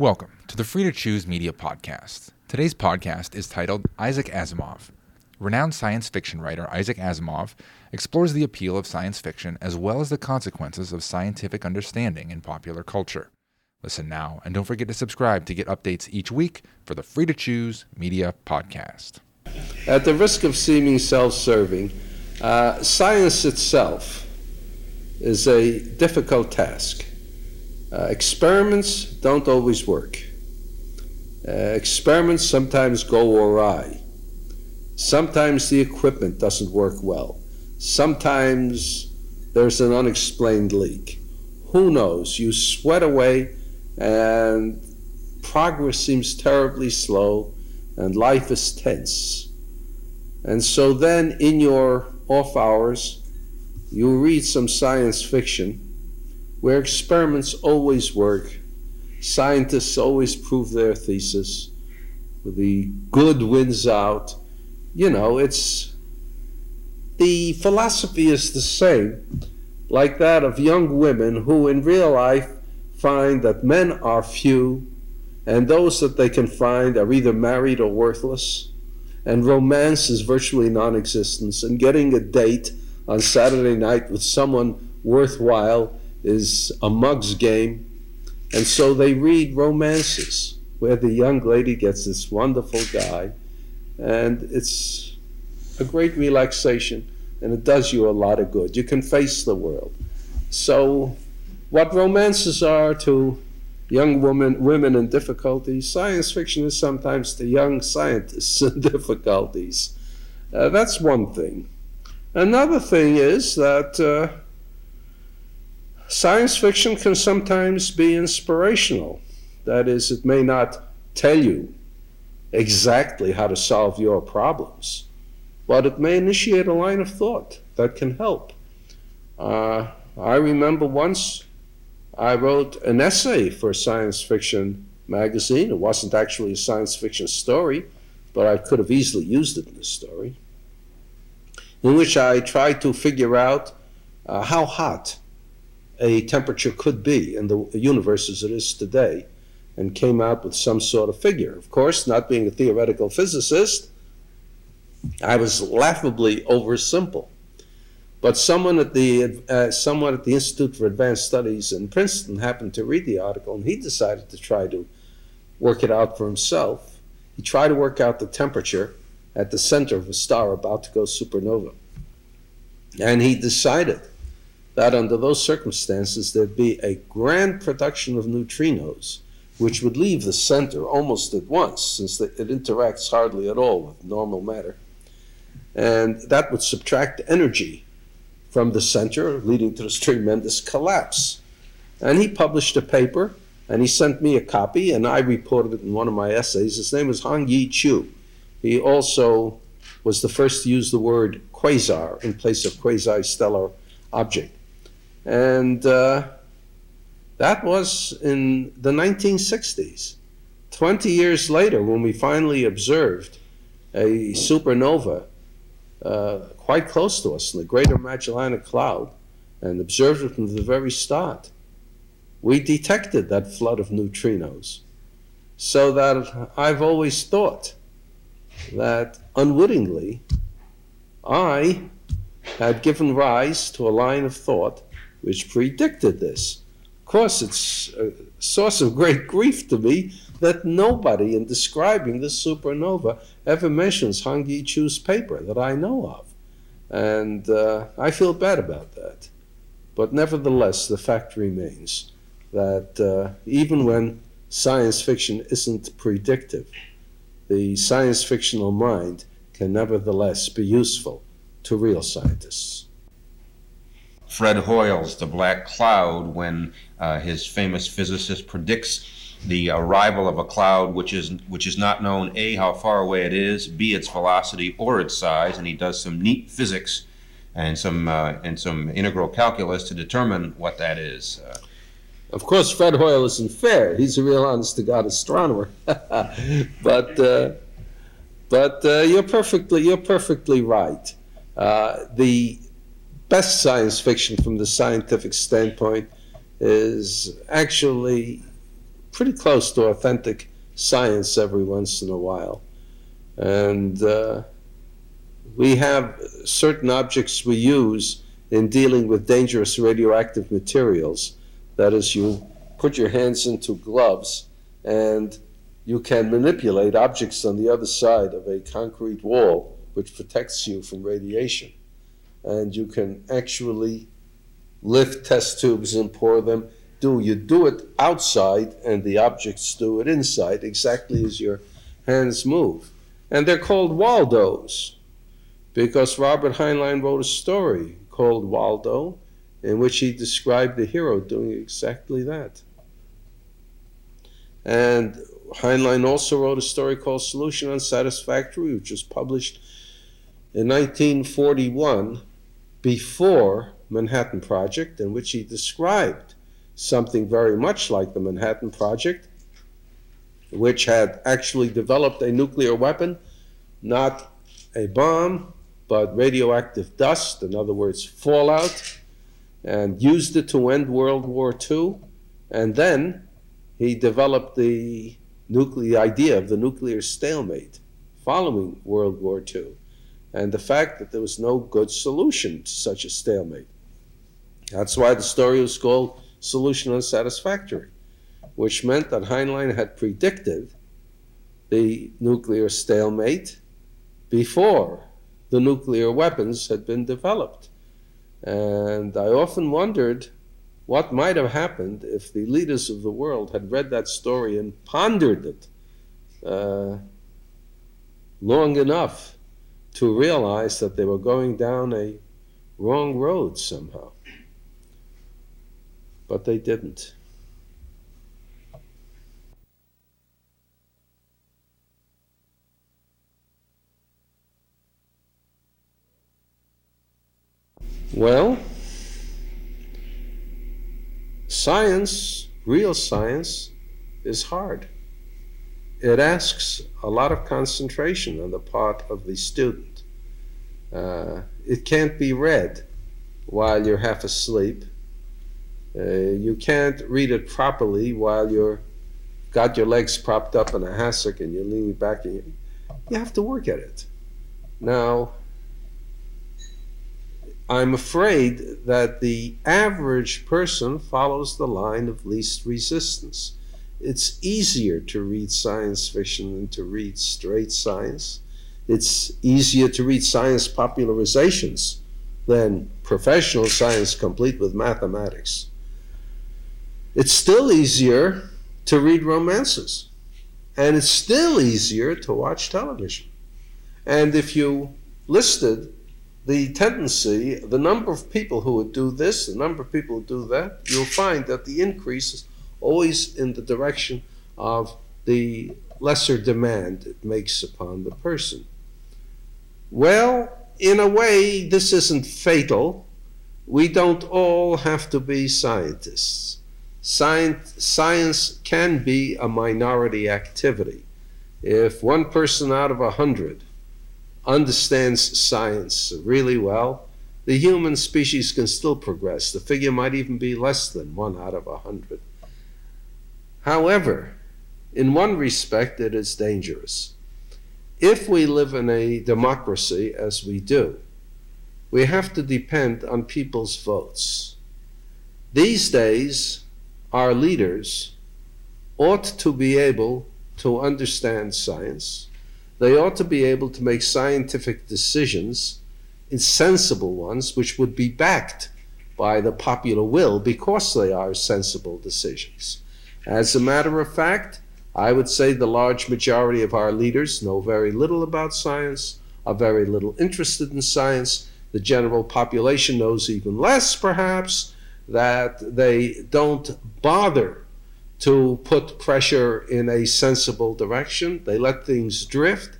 Welcome to the Free to Choose Media Podcast. Today's podcast is titled Isaac Asimov. Renowned science fiction writer Isaac Asimov explores the appeal of science fiction as well as the consequences of scientific understanding in popular culture. Listen now and don't forget to subscribe to get updates each week for the Free to Choose Media Podcast. At the risk of seeming self serving, uh, science itself is a difficult task. Uh, experiments don't always work. Uh, experiments sometimes go awry. Sometimes the equipment doesn't work well. Sometimes there's an unexplained leak. Who knows? You sweat away and progress seems terribly slow and life is tense. And so then in your off hours, you read some science fiction where experiments always work, scientists always prove their thesis, the good wins out. You know, it's the philosophy is the same, like that of young women who in real life find that men are few and those that they can find are either married or worthless, and romance is virtually non existent, and getting a date on Saturday night with someone worthwhile is a mug's game. And so they read romances where the young lady gets this wonderful guy, and it's a great relaxation, and it does you a lot of good. You can face the world. So, what romances are to young women, women in difficulties, science fiction is sometimes to young scientists in difficulties. Uh, that's one thing. Another thing is that uh, Science fiction can sometimes be inspirational. That is, it may not tell you exactly how to solve your problems, but it may initiate a line of thought that can help. Uh, I remember once I wrote an essay for a science fiction magazine. It wasn't actually a science fiction story, but I could have easily used it in a story, in which I tried to figure out uh, how hot a temperature could be in the universe as it is today and came out with some sort of figure. Of course, not being a theoretical physicist, I was laughably oversimple. But someone at the uh, someone at the Institute for Advanced Studies in Princeton happened to read the article, and he decided to try to work it out for himself. He tried to work out the temperature at the center of a star about to go supernova, and he decided that under those circumstances there'd be a grand production of neutrinos, which would leave the center almost at once, since it interacts hardly at all with normal matter. And that would subtract energy from the center, leading to this tremendous collapse. And he published a paper, and he sent me a copy, and I reported it in one of my essays. His name is Hong-Yee Chiu. He also was the first to use the word quasar in place of quasi-stellar object. And uh, that was in the 1960s. 20 years later, when we finally observed a supernova uh, quite close to us in the Greater Magellanic Cloud and observed it from the very start, we detected that flood of neutrinos. So that I've always thought that unwittingly I had given rise to a line of thought which predicted this. Of course, it's a source of great grief to me that nobody in describing this supernova ever mentions Hong-Yee Chiu's paper that I know of. And uh, I feel bad about that. But nevertheless, the fact remains that uh, even when science fiction isn't predictive, the science fictional mind can nevertheless be useful to real scientists. Fred Hoyle's The Black Cloud when uh, his famous physicist predicts the arrival of a cloud which is which is not known a how far away it is b its velocity or its size and he does some neat physics and some uh, and some integral calculus to determine what that is. Uh, of course fred hoyle isn't fair. He's a real honest to god astronomer. But uh, but uh, you're perfectly you're perfectly right. Uh, the best science fiction from the scientific standpoint is actually pretty close to authentic science every once in a while. And uh, we have certain objects we use in dealing with dangerous radioactive materials. That is, you put your hands into gloves and you can manipulate objects on the other side of a concrete wall which protects you from radiation. And you can actually lift test tubes and pour them. Do you do it outside and the objects do it inside exactly as your hands move. And they're called Waldos because Robert Heinlein wrote a story called Waldo in which he described the hero doing exactly that. And Heinlein also wrote a story called Solution Unsatisfactory, which was published in 1941 before Manhattan Project, in which he described something very much like the Manhattan Project, which had actually developed a nuclear weapon, not a bomb, but radioactive dust, in other words, fallout, and used it to end World War II. And then he developed the nuclear idea of the nuclear stalemate following World War II, and the fact that there was no good solution to such a stalemate. That's why the story was called Solution Unsatisfactory, which meant that Heinlein had predicted the nuclear stalemate before the nuclear weapons had been developed. And I often wondered what might have happened if the leaders of the world had read that story and pondered it uh, long enough to realize that they were going down a wrong road somehow. But they didn't. Well, science, real science, is hard. It asks a lot of concentration on the part of the student. Uh, it can't be read while you're half asleep. Uh, you can't read it properly while you're got your legs propped up in a hassock and you're leaning back. And you, you have to work at it. Now, I'm afraid that the average person follows the line of least resistance. It's easier to read science fiction than to read straight science. It's easier to read science popularizations than professional science complete with mathematics. It's still easier to read romances. And it's still easier to watch television. And if you listed the tendency, the number of people who would do this, the number of people who do that, you'll find that the increase is always in the direction of the lesser demand it makes upon the person. Well, in a way, this isn't fatal. We don't all have to be scientists. Science, science can be a minority activity. If one person out of a hundred understands science really well, the human species can still progress. The figure might even be less than one out of a hundred. However, in one respect, it is dangerous. If we live in a democracy, as we do, we have to depend on people's votes. These days, our leaders ought to be able to understand science they ought to be able to make scientific decisions, sensible ones, which would be backed by the popular will because they are sensible decisions. As a matter of fact, I would say the large majority of our leaders know very little about science, are very little interested in science. The general population knows even less, perhaps, that they don't bother to put pressure in a sensible direction. They let things drift,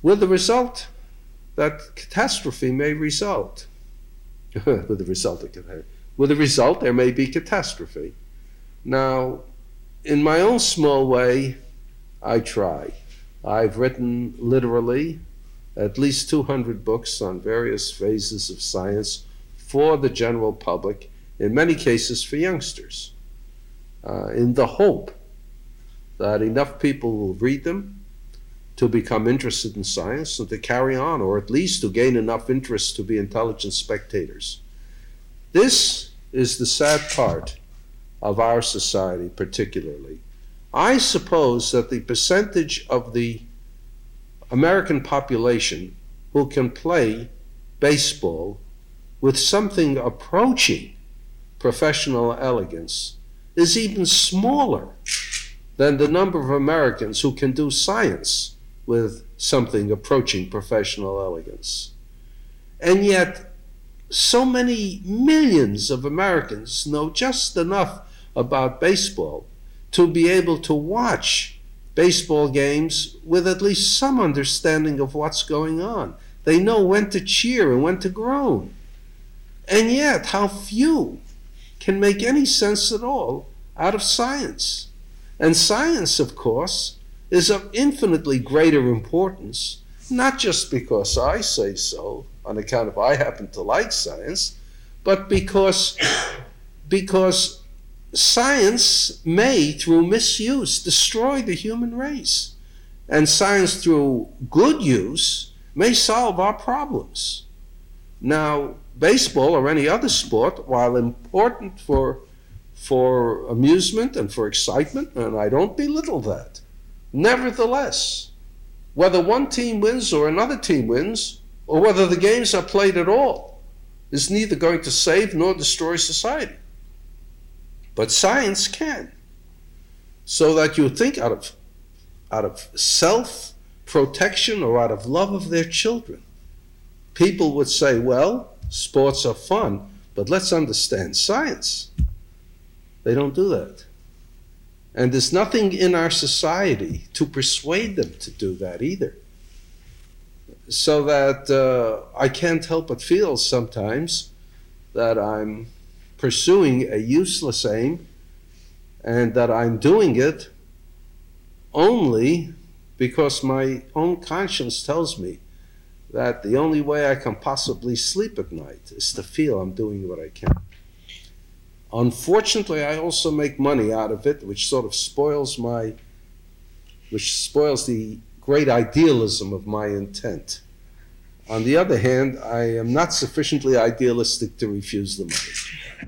with the result that catastrophe may result. with the result with the result there may be catastrophe. Now, in my own small way, I try. I've written literally at least 200 books on various phases of science for the general public, in many cases for youngsters. uh, in the hope that enough people will read them to become interested in science and to carry on, or at least to gain enough interest to be intelligent spectators. This is the sad part of our society, particularly. I suppose that the percentage of the American population who can play baseball with something approaching professional elegance is even smaller than the number of Americans who can do science with something approaching professional elegance. And yet, so many millions of Americans know just enough about baseball to be able to watch baseball games with at least some understanding of what's going on. They know when to cheer and when to groan. And yet, how few can make any sense at all out of science. And science, of course, is of infinitely greater importance, not just because I say so, on account of I happen to like science, but because, because science may, through misuse, destroy the human race. And science, through good use, may solve our problems. Now, baseball or any other sport, while important for, for amusement and for excitement, and I don't belittle that, nevertheless, whether one team wins or another team wins, or whether the games are played at all, is neither going to save nor destroy society. But science can. So that you think out of, out of self protection or out of love of their children, people would say, well, sports are fun, but let's understand science. They don't do that. And there's nothing in our society to persuade them to do that either. So that uh, I can't help but feel sometimes that I'm pursuing a useless aim and that I'm doing it only because my own conscience tells me that the only way I can possibly sleep at night is to feel I'm doing what I can. Unfortunately, I also make money out of it, which sort of spoils my, which spoils the great idealism of my intent. On the other hand, I am not sufficiently idealistic to refuse the money.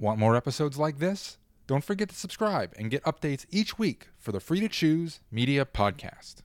Want more episodes like this? Don't forget to subscribe and get updates each week for the Free to Choose Media Podcast.